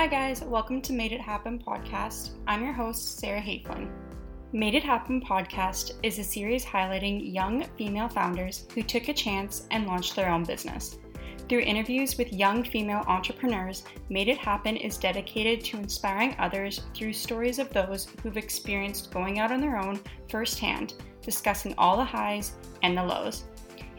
Hi, guys. Welcome to Made It Happen podcast. I'm your host, Sarah Haflin. Made It Happen podcast is a series highlighting young female founders who took a chance and launched their own business. Through interviews with young female entrepreneurs, Made It Happen is dedicated to inspiring others through stories of those who've experienced going out on their own firsthand, discussing all the highs and the lows.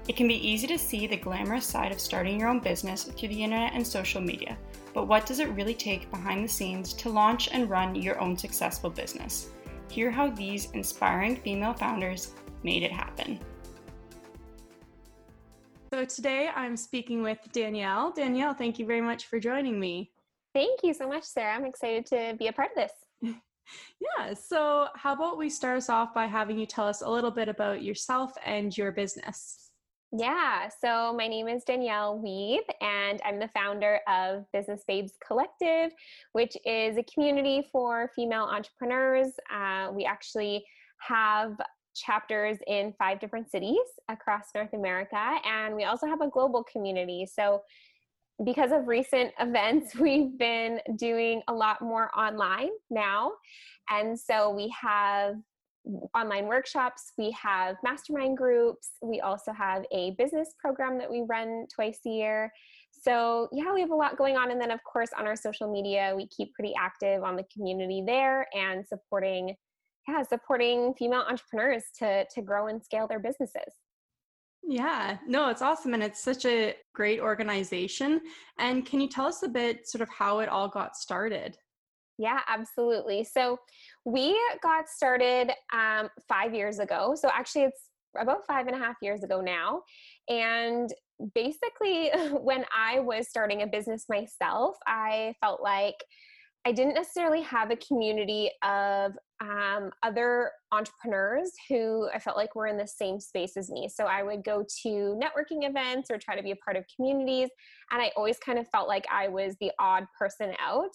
It can be easy to see the glamorous side of starting your own business through the internet and social media, but what does it really take behind the scenes to launch and run your own successful business? Hear how these inspiring female founders made it happen. So, today I'm speaking with Danielle. Danielle, thank you very much for joining me. Thank you so much, Sarah. I'm excited to be a part of this. yeah, so how about we start us off by having you tell us a little bit about yourself and your business? Yeah, so my name is Danielle Weave, and I'm the founder of Business Babes Collective, which is a community for female entrepreneurs. Uh, we actually have chapters in five different cities across North America, and we also have a global community. So, because of recent events, we've been doing a lot more online now. And so, we have online workshops, we have mastermind groups, we also have a business program that we run twice a year. So, yeah, we have a lot going on. And then, of course, on our social media, we keep pretty active on the community there and supporting, yeah, supporting female entrepreneurs to, to grow and scale their businesses. Yeah, no, it's awesome. And it's such a great organization. And can you tell us a bit sort of how it all got started? Yeah, absolutely. So we got started um, five years ago. So actually, it's about five and a half years ago now. And basically, when I was starting a business myself, I felt like I didn't necessarily have a community of um, other entrepreneurs who I felt like were in the same space as me. So I would go to networking events or try to be a part of communities. And I always kind of felt like I was the odd person out.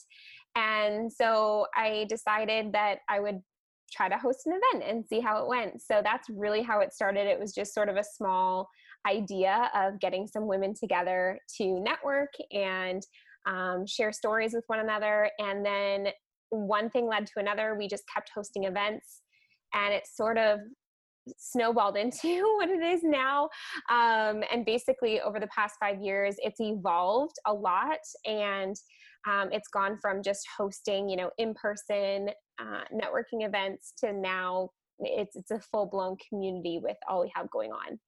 And so I decided that I would try to host an event and see how it went. So that's really how it started. It was just sort of a small idea of getting some women together to network and um, share stories with one another. And then one thing led to another. We just kept hosting events and it sort of snowballed into what it is now. Um, and basically, over the past five years, it's evolved a lot. And um, it's gone from just hosting, you know, in-person uh, networking events to now it's it's a full-blown community with all we have going on.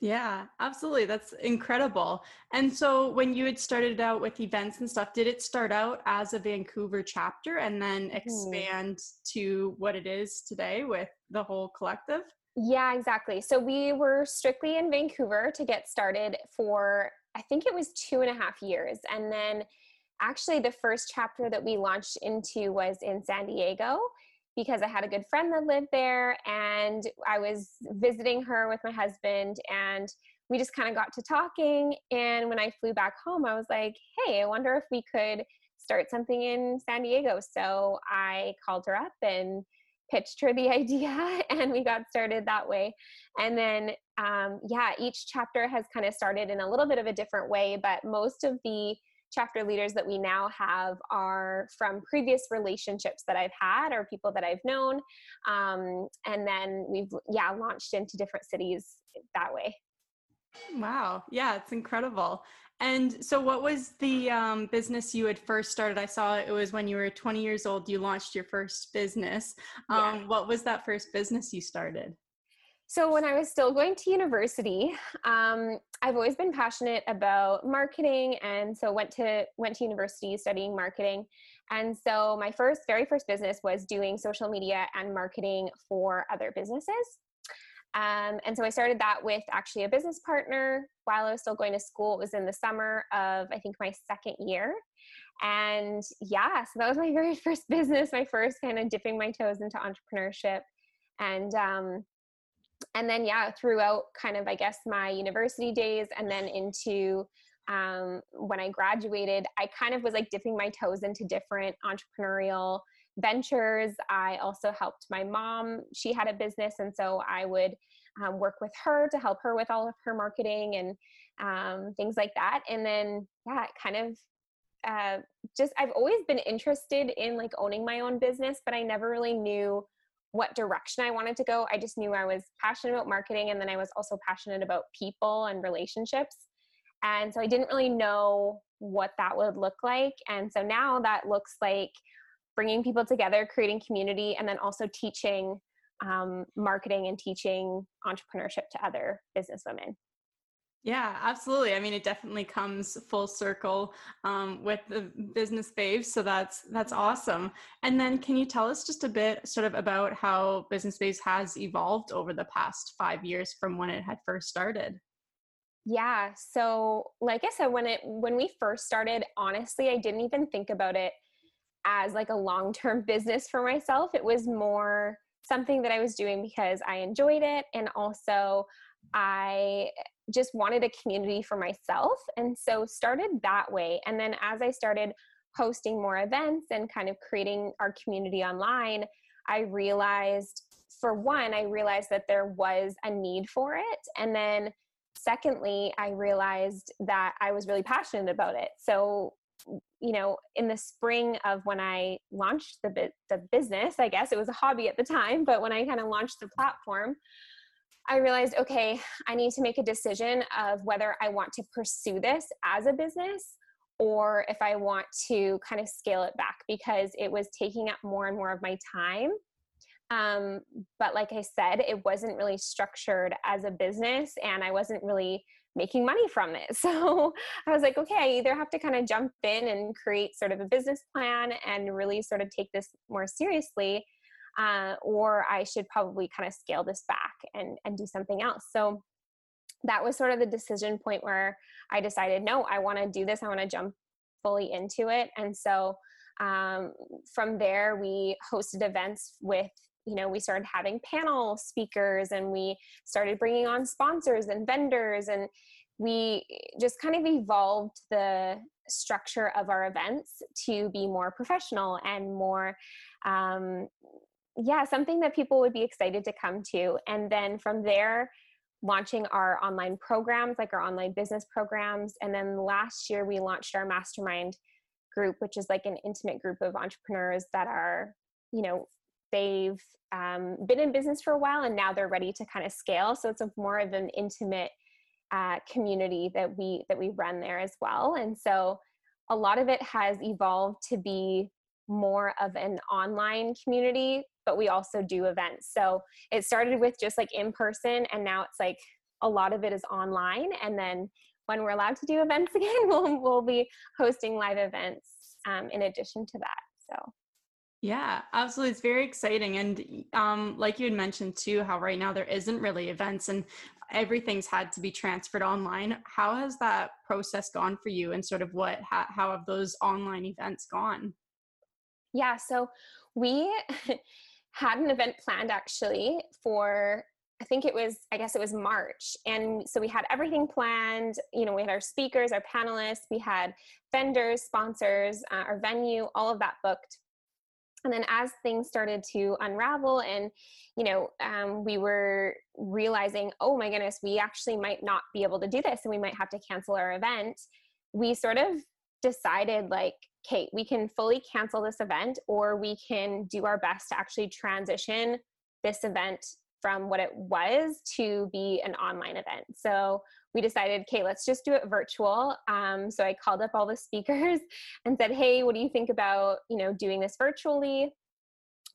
Yeah, absolutely. That's incredible. And so when you had started out with events and stuff, did it start out as a Vancouver chapter and then mm-hmm. expand mm. to what it is today with the whole collective? Yeah, exactly. So we were strictly in Vancouver to get started for, I think it was two and a half years. And then actually the first chapter that we launched into was in San Diego because I had a good friend that lived there and I was visiting her with my husband and we just kind of got to talking and when I flew back home I was like, "Hey, I wonder if we could start something in San Diego." So I called her up and pitched her the idea and we got started that way. And then um, yeah, each chapter has kind of started in a little bit of a different way, but most of the chapter leaders that we now have are from previous relationships that I've had or people that I've known. Um, and then we've, yeah, launched into different cities that way. Wow. Yeah, it's incredible. And so, what was the um, business you had first started? I saw it was when you were 20 years old, you launched your first business. Um, yeah. What was that first business you started? So, when I was still going to university, um, I've always been passionate about marketing, and so went to went to university studying marketing. And so, my first, very first business was doing social media and marketing for other businesses. Um, and so, I started that with actually a business partner while I was still going to school. It was in the summer of I think my second year, and yeah, so that was my very first business, my first kind of dipping my toes into entrepreneurship, and um, and then yeah throughout kind of i guess my university days and then into um, when i graduated i kind of was like dipping my toes into different entrepreneurial ventures. I also helped my mom. She had a business and so i would um, work with her to help her with all of her marketing and um, things like that. And then yeah kind of uh, just I've always been interested in like owning my own business, but I never really knew what direction I wanted to go. I just knew I was passionate about marketing and then I was also passionate about people and relationships. And so I didn't really know what that would look like. And so now that looks like bringing people together, creating community, and then also teaching um, marketing and teaching entrepreneurship to other business women. Yeah, absolutely. I mean, it definitely comes full circle um, with the business babes, so that's that's awesome. And then, can you tell us just a bit, sort of, about how Business Babes has evolved over the past five years from when it had first started? Yeah. So, like I said, when it when we first started, honestly, I didn't even think about it as like a long term business for myself. It was more something that I was doing because I enjoyed it, and also I just wanted a community for myself and so started that way. And then as i started hosting more events and kind of creating our community online i realized for one i realized that there was a need for it. And then secondly i realized that i was really passionate about it. So you know in the spring of when i launched the the business i guess it was a hobby at the time but when i kind of launched the platform I realized, okay, I need to make a decision of whether I want to pursue this as a business or if I want to kind of scale it back because it was taking up more and more of my time. Um, but like I said, it wasn't really structured as a business and I wasn't really making money from it. So I was like, okay, I either have to kind of jump in and create sort of a business plan and really sort of take this more seriously uh, or I should probably kind of scale this back and, and do something else. So that was sort of the decision point where I decided, no, I want to do this. I want to jump fully into it. And so um, from there, we hosted events with you know we started having panel speakers and we started bringing on sponsors and vendors and we just kind of evolved the structure of our events to be more professional and more um, yeah, something that people would be excited to come to. And then from there, launching our online programs, like our online business programs. And then last year, we launched our mastermind group, which is like an intimate group of entrepreneurs that are, you know, they've um, been in business for a while and now they're ready to kind of scale. So it's a more of an intimate uh, community that we that we run there as well. And so a lot of it has evolved to be more of an online community but we also do events. So it started with just like in person, and now it's like a lot of it is online. And then when we're allowed to do events again, we'll, we'll be hosting live events um, in addition to that. So. Yeah, absolutely. It's very exciting. And um, like you had mentioned too, how right now there isn't really events and everything's had to be transferred online. How has that process gone for you and sort of what, how, how have those online events gone? Yeah, so we had an event planned actually for I think it was, I guess it was March. And so we had everything planned. You know, we had our speakers, our panelists, we had vendors, sponsors, uh, our venue, all of that booked. And then as things started to unravel and, you know, um, we were realizing, oh my goodness, we actually might not be able to do this and we might have to cancel our event. We sort of decided like, Kate, we can fully cancel this event or we can do our best to actually transition this event from what it was to be an online event. So we decided, okay, let's just do it virtual. Um, so I called up all the speakers and said, hey, what do you think about, you know, doing this virtually?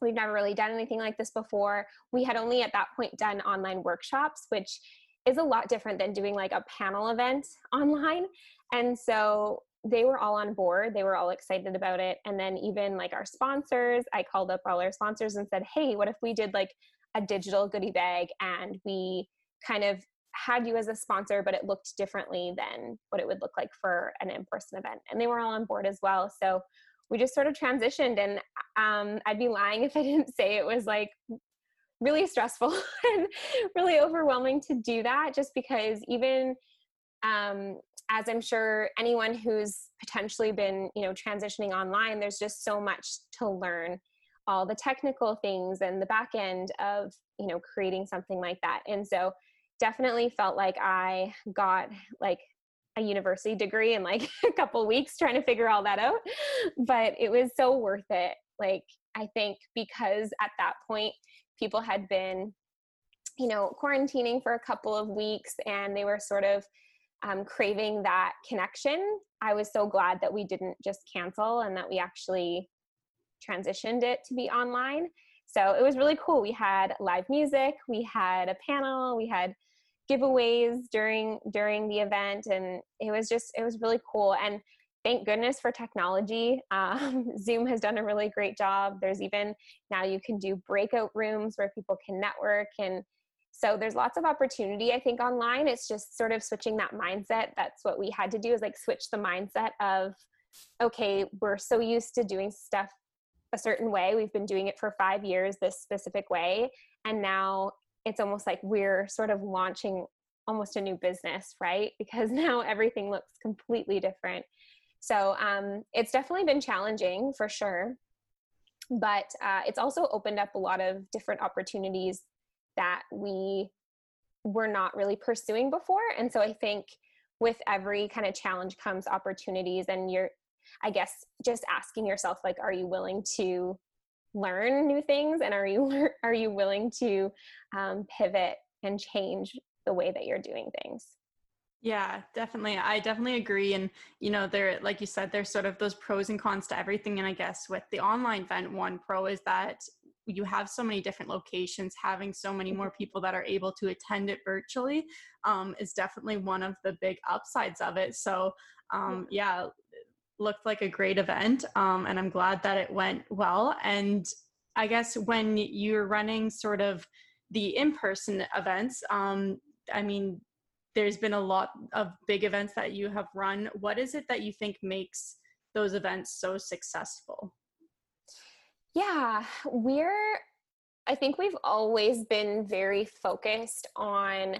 We've never really done anything like this before. We had only at that point done online workshops, which is a lot different than doing like a panel event online. And so they were all on board. They were all excited about it. And then even like our sponsors, I called up all our sponsors and said, "Hey, what if we did like a digital goodie bag and we kind of had you as a sponsor, but it looked differently than what it would look like for an in-person event?" And they were all on board as well. So we just sort of transitioned, and um, I'd be lying if I didn't say it was like really stressful and really overwhelming to do that, just because even um, as I'm sure anyone who's potentially been, you know, transitioning online, there's just so much to learn. All the technical things and the back end of, you know, creating something like that. And so definitely felt like I got like a university degree in like a couple weeks trying to figure all that out. But it was so worth it. Like i think because at that point people had been you know quarantining for a couple of weeks and they were sort of um, craving that connection i was so glad that we didn't just cancel and that we actually transitioned it to be online. So it was really cool. We had live music we had a panel we had giveaways during during the event and it was just it was really cool. And thank goodness for technology. Um, zoom has done a really great job. There's even now you can do breakout rooms where people can network and so there's lots of opportunity i think online it's just sort of switching that mindset that's what we had to do is like switch the mindset of okay we're so used to doing stuff a certain way we've been doing it for five years this specific way and now it's almost like we're sort of launching almost a new business, right? Because now everything looks completely different. So um, it's definitely been challenging for sure. But uh, it's also opened up a lot of different opportunities that we were not really pursuing before. And so I think with every kind of challenge comes opportunities, and you're, I guess, just asking yourself, like, are you willing to learn new things and are you are you willing to um, pivot and change the way that you're doing things yeah definitely i definitely agree and you know there like you said there's sort of those pros and cons to everything and i guess with the online event one pro is that you have so many different locations having so many more mm-hmm. people that are able to attend it virtually um, is definitely one of the big upsides of it so um, yeah looked like a great event, um, and I'm glad that it went well. And I guess when you're running sort of the in-person events, um, I mean, there's been a lot of big events that you have run. What is it that you think makes those events so successful? Yeah, we're, I think we've always been very focused on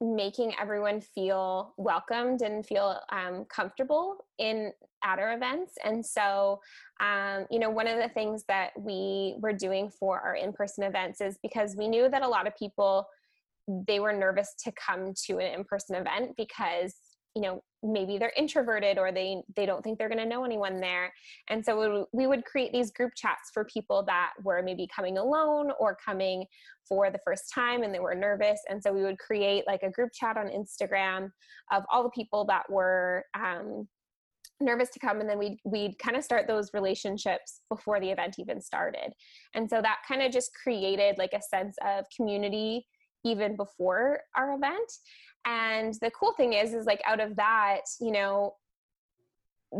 making everyone feel welcomed and feel um, comfortable in at our events. And so um, you know one of the things that we were doing for our in-person events is because we knew that a lot of people they were nervous to come to an in-person event because you know maybe they're introverted or they they don't think they're going to know anyone there. And so we would create these group chats for people that were maybe coming alone or coming for the first time and they were nervous. And so we would create like a group chat on instagram of all the people that were um, nervous to come. And then we'd, we'd kind of start those relationships before the event even started. And so that kind of just created like a sense of community even before our event and the cool thing is is like out of that you know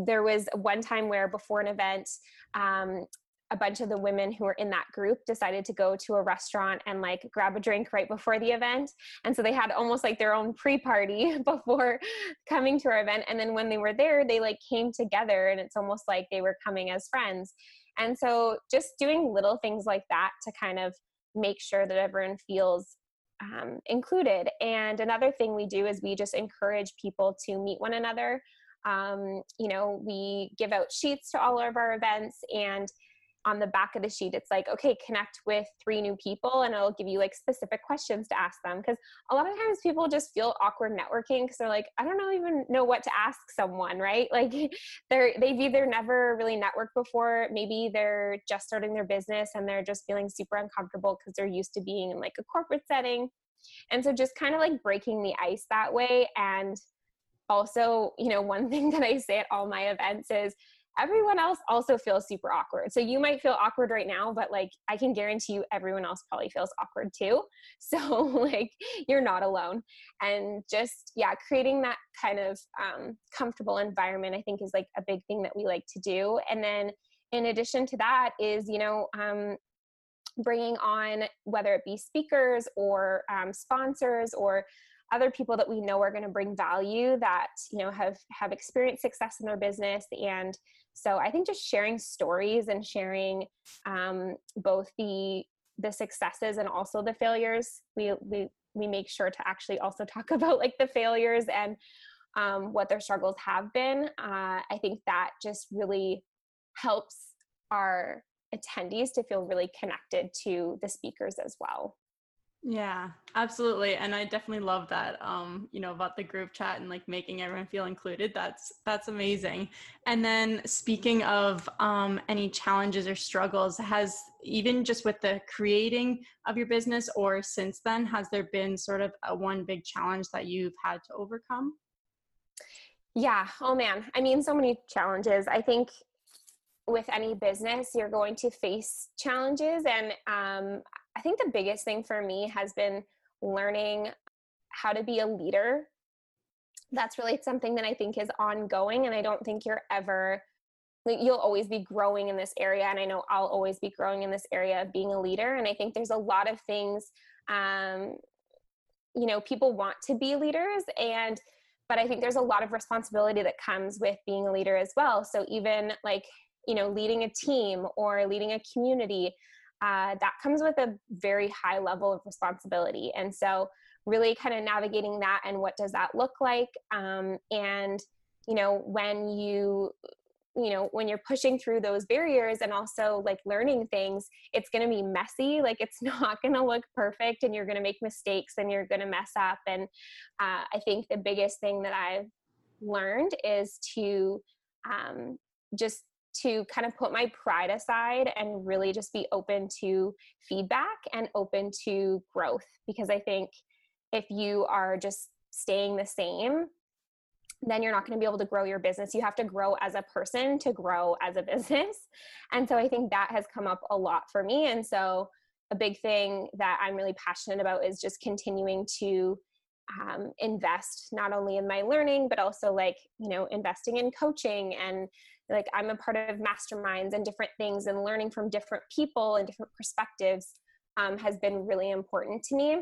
there was one time where before an event um, a bunch of the women who were in that group decided to go to a restaurant and like grab a drink right before the event. And so they had almost like their own pre-party before coming to our event. And then when they were there they like came together and it's almost like they were coming as friends. And so just doing little things like that to kind of make sure that everyone feels um, included. And another thing we do is we just encourage people to meet one another. Um, you know, we give out sheets to all of our events and on the back of the sheet it's like okay connect with three new people and it'll give you like specific questions to ask them. Because a lot of times people just feel awkward networking because they're like i don't know even know what to ask someone right? Like they're they've either never really networked before maybe they're just starting their business and they're just feeling super uncomfortable because they're used to being in like a corporate setting. And so just kind of like breaking the ice that way and also you know one thing that i say at all my events is everyone else also feels super awkward. So you might feel awkward right now, but like I can guarantee you everyone else probably feels awkward too. So like you're not alone. And just yeah, creating that kind of um, comfortable environment I think is like a big thing that we like to do. And then in addition to that is you know um, bringing on whether it be speakers or um, sponsors or other people that we know are going to bring value that you know have have experienced success in their business. And so i think just sharing stories and sharing um, both the the successes and also the failures we we we make sure to actually also talk about like the failures and um, what their struggles have been. Uh, i think that just really helps our attendees to feel really connected to the speakers as well Yeah, absolutely. And I definitely love that um, you know, about the group chat and like making everyone feel included. That's that's amazing. And then speaking of um any challenges or struggles, has even just with the creating of your business or since then has there been sort of a one big challenge that you've had to overcome? Yeah, oh man. I mean so many challenges. I think with any business, you're going to face challenges and um I think the biggest thing for me has been learning how to be a leader. That's really something that I think is ongoing, and I don't think you're ever you'll always be growing in this area and i know i'll always be growing in this area of being a leader and i think there's a lot of things um, you know people want to be leaders and but i think there's a lot of responsibility that comes with being a leader as well so even like you know leading a team or leading a community uh, that comes with a very high level of responsibility. And so, really kind of navigating that and what does that look like. Um, and, you know, when you, you know, when you're pushing through those barriers and also like learning things, it's going to be messy. Like it's not going to look perfect and you're going to make mistakes and you're going to mess up. And uh, I think the biggest thing that I've learned is to um, just to kind of put my pride aside and really just be open to feedback and open to growth because I think if you are just staying the same then you're not going to be able to grow your business. You have to grow as a person to grow as a business. And so I think that has come up a lot for me. And so a big thing that I'm really passionate about is just continuing to um, invest not only in my learning, but also like, you know, investing in coaching and like i'm a part of masterminds and different things and learning from different people and different perspectives um, has been really important to me.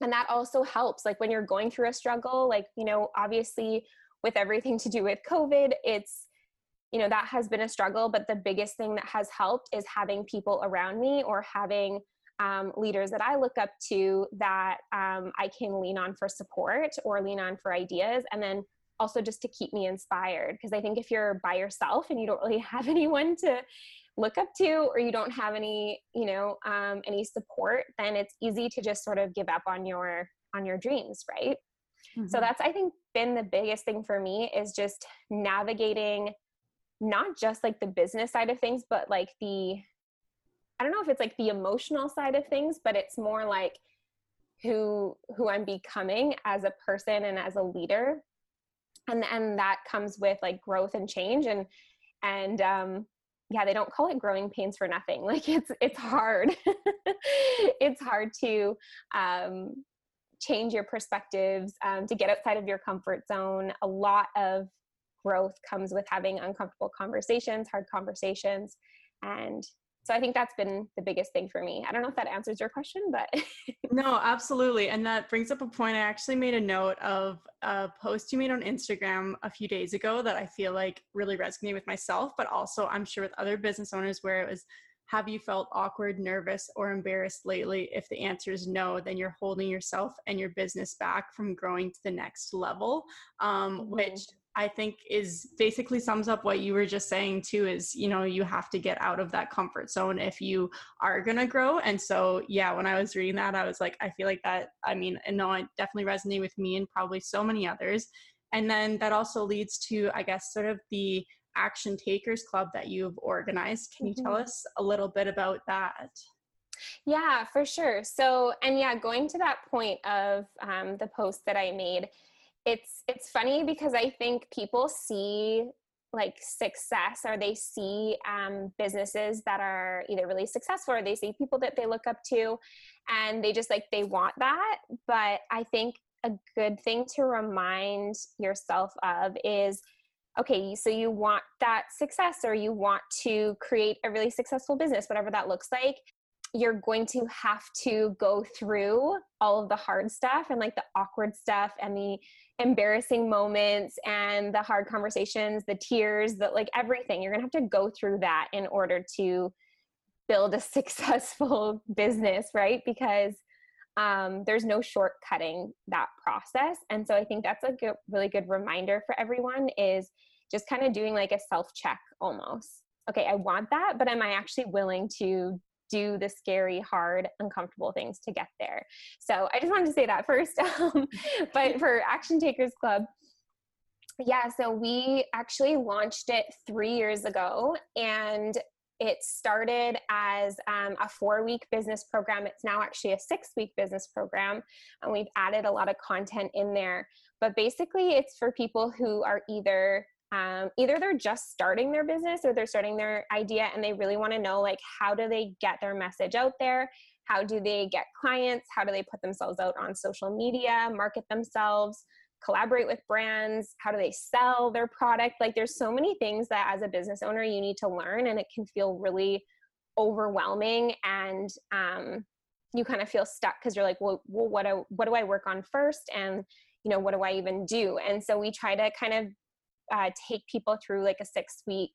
And that also helps like when you're going through a struggle like you know obviously with everything to do with covid it's you know that has been a struggle but the biggest thing that has helped is having people around me or having um, leaders that i look up to that um, i can lean on for support or lean on for ideas. And then also just to keep me inspired because i think if you're by yourself and you don't really have anyone to look up to or you don't have any you know um, any support then it's easy to just sort of give up on your on your dreams right mm-hmm. so that's i think been the biggest thing for me is just navigating not just like the business side of things but like the i don't know if it's like the emotional side of things but it's more like who who i'm becoming as a person and as a leader and and that comes with like growth and change and and um yeah they don't call it growing pains for nothing. Like it's it's hard. It's hard to um change your perspectives um, to get outside of your comfort zone. A lot of growth comes with having uncomfortable conversations hard conversations and so i think that's been the biggest thing for me. I don't know if that answers your question but no absolutely and that brings up a point i actually made a note of a post you made on instagram a few days ago that i feel like really resonated with myself but also i'm sure with other business owners where it was have you felt awkward, nervous, or embarrassed lately? If the answer is no, then you're holding yourself and your business back from growing to the next level, um, mm-hmm. which I think is basically sums up what you were just saying too is, you know, you have to get out of that comfort zone if you are going to grow. And so, yeah, when I was reading that, I was like, I feel like that, I mean, and no, it definitely resonated with me and probably so many others. And then that also leads to, I guess, sort of the Action Takers Club that you've organized. Can you tell mm-hmm. us a little bit about that? Yeah, for sure. So, and yeah, going to that point of um, the post that I made, it's it's funny because I think people see like success or they see um, businesses that are either really successful or they see people that they look up to and they just like they want that but i think a good thing to remind yourself of is okay so you want that success or you want to create a really successful business whatever that looks like you're going to have to go through all of the hard stuff and like the awkward stuff and the embarrassing moments and the hard conversations, the tears, that like everything. You're going to have to go through that in order to build a successful business, right? Because um, there's no shortcutting that process. And so I think that's a good, really good reminder for everyone is just kind of doing like a self check almost. Okay, I want that, but am I actually willing to do the scary, hard, uncomfortable things to get there. So I just wanted to say that first. Um, but for Action Takers Club, yeah, so we actually launched it three years ago and it started as um, a four week business program. It's now actually a six week business program, and we've added a lot of content in there. But basically, it's for people who are either um, either they're just starting their business or they're starting their idea and they really want to know like how do they get their message out there? How do they get clients? How do they put themselves out on social media market themselves collaborate with brands? How do they sell their product? Like there's so many things that as a business owner you need to learn and it can feel really overwhelming and um, you kind of feel stuck because you're like well, well what, do, what do i work on first and you know what do i even do? And so we try to kind of uh, take people through like a six week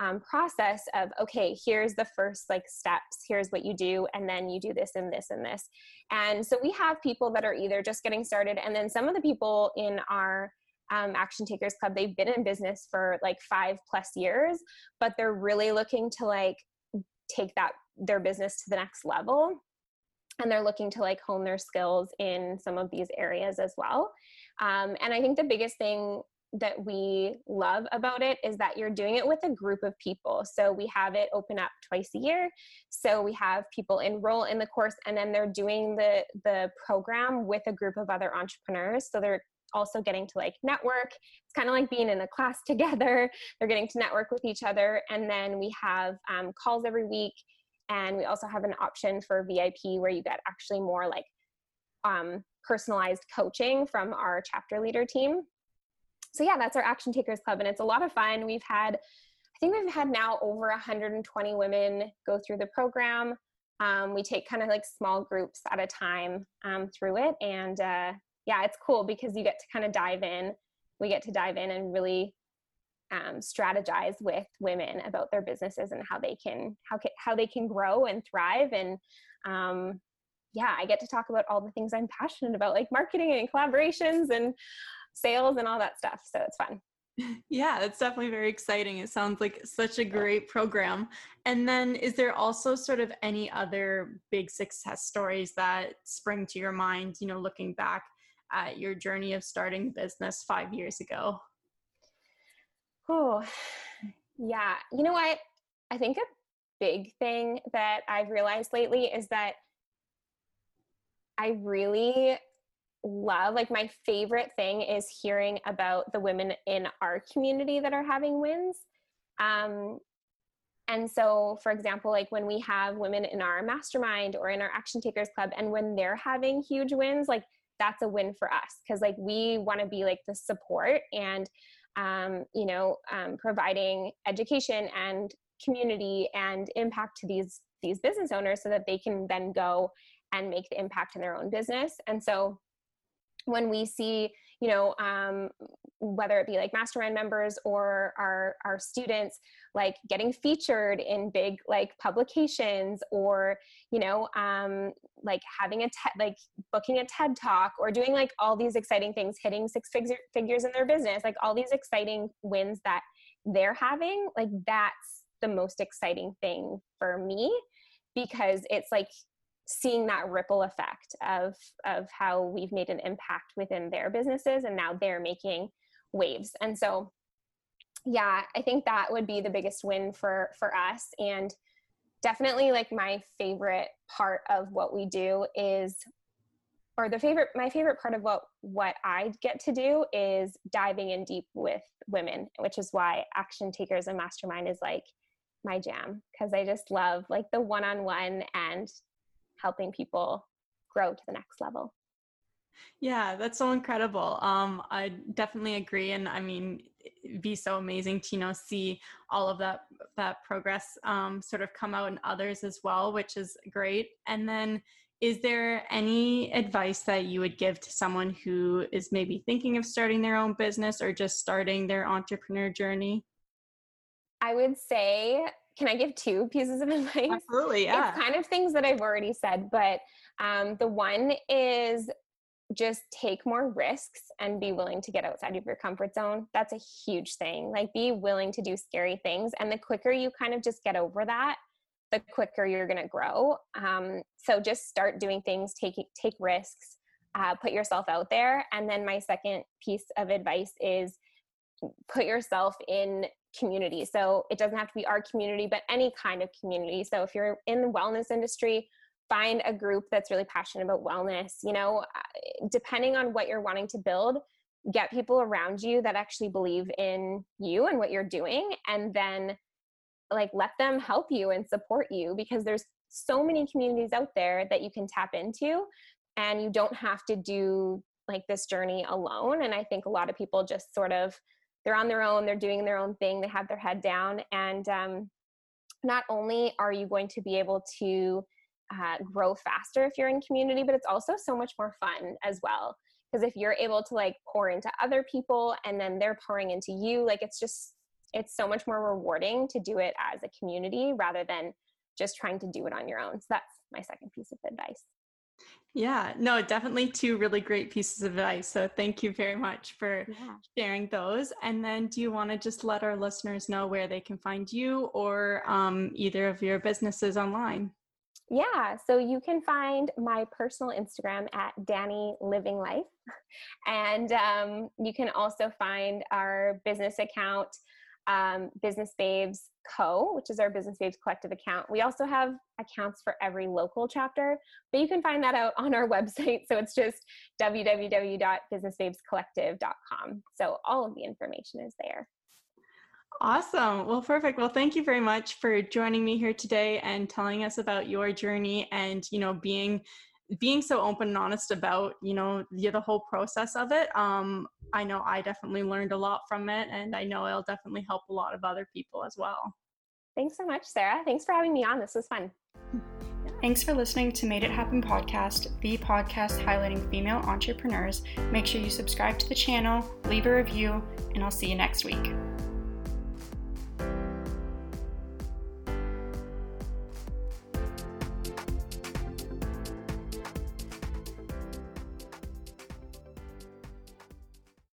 um, process of okay here's the first like steps here's what you do and then you do this and this and this. And so we have people that are either just getting started and then some of the people in our um, action takers club they've been in business for like five plus years but they're really looking to like take that their business to the next level and they're looking to like hone their skills in some of these areas as well. Um, and i think the biggest thing that we love about it is that you're doing it with a group of people. So we have it open up twice a year. So we have people enroll in the course and then they're doing the the program with a group of other entrepreneurs. So they're also getting to like network. It's kind of like being in a class together. They're getting to network with each other. And then we have um, calls every week. And we also have an option for VIP where you get actually more like um, personalized coaching from our chapter leader team so yeah, that's our Action Takers Club, and it's a lot of fun. We've had, I think we've had now over 120 women go through the program. Um, we take kind of like small groups at a time um, through it, and uh, yeah, it's cool because you get to kind of dive in. We get to dive in and really um, strategize with women about their businesses and how they can how can, how they can grow and thrive and um, yeah i get to talk about all the things i'm passionate about like marketing and collaborations and sales and all that stuff. So it's fun. Yeah, it's definitely very exciting. It sounds like such a great program. And then, is there also sort of any other big success stories that spring to your mind, you know, looking back at your journey of starting the business five years ago? Oh, yeah. You know what? I think a big thing that I've realized lately is that I really love like my favorite thing is hearing about the women in our community that are having wins. Um, and so for example like when we have women in our mastermind or in our action takers club and when they're having huge wins like that's a win for us because like we want to be like the support and um, you know um, providing education and community and impact to these these business owners so that they can then go and make the impact in their own business. And so when we see you know um, whether it be like mastermind members or our our students like getting featured in big like publications or you know um, like having a TED like booking a ted talk or doing like all these exciting things hitting six figure, figures in their business like all these exciting wins that they're having like that's the most exciting thing for me because it's like seeing that ripple effect of of how we've made an impact within their businesses and now they're making waves. And so yeah i think that would be the biggest win for for us. And definitely like my favorite part of what we do is or the favorite my favorite part of what what i get to do is diving in deep with women which is why action takers and mastermind is like my jam. Because i just love like the one-on-one and helping people grow to the next level. Yeah, that's so incredible. Um, I definitely agree, and I mean, it'd be so amazing to you know see all of that that progress um, sort of come out in others as well, which is great. And then, is there any advice that you would give to someone who is maybe thinking of starting their own business or just starting their entrepreneur journey? I would say can I give two pieces of advice? Absolutely, yeah. It's kind of things that I've already said, but um, the one is just take more risks and be willing to get outside of your comfort zone. That's a huge thing. Like, be willing to do scary things. And the quicker you kind of just get over that, the quicker you're going to grow. Um, so just start doing things, take take risks, uh, put yourself out there. And then my second piece of advice is put yourself in community. So it doesn't have to be our community, but any kind of community. So if you're in the wellness industry, find a group that's really passionate about wellness. You know, uh, depending on what you're wanting to build, get people around you that actually believe in you and what you're doing, and then like let them help you and support you because there's so many communities out there that you can tap into and you don't have to do like this journey alone and i think a lot of people just sort of they're on their own they're doing their own thing they have their head down and um, not only are you going to be able to uh, grow faster if you're in community but it's also so much more fun as well. Because if you're able to like pour into other people and then they're pouring into you like it's just it's so much more rewarding to do it as a community rather than just trying to do it on your own. So that's my second piece of advice yeah, no, definitely two really great pieces of advice. So thank you very much for yeah. sharing those. And then do you want to just let our listeners know where they can find you or um, either of your businesses online? Yeah, so you can find my personal Instagram at Danny Living Life. And um, you can also find our business account um, Business Babes Co., which is our Business Babes Collective account. We also have accounts for every local chapter, but you can find that out on our website. So it's just www.businessbabescollective.com. So all of the information is there. Awesome. Well, perfect. Well, thank you very much for joining me here today and telling us about your journey and, you know, being being so open and honest about you know the, the whole process of it um, i know i definitely learned a lot from it and i know it'll definitely help a lot of other people as well thanks so much sarah thanks for having me on this was fun Thanks for listening to Made It Happen podcast, the podcast highlighting female entrepreneurs. Make sure you subscribe to the channel, leave a review, and I'll see you next week.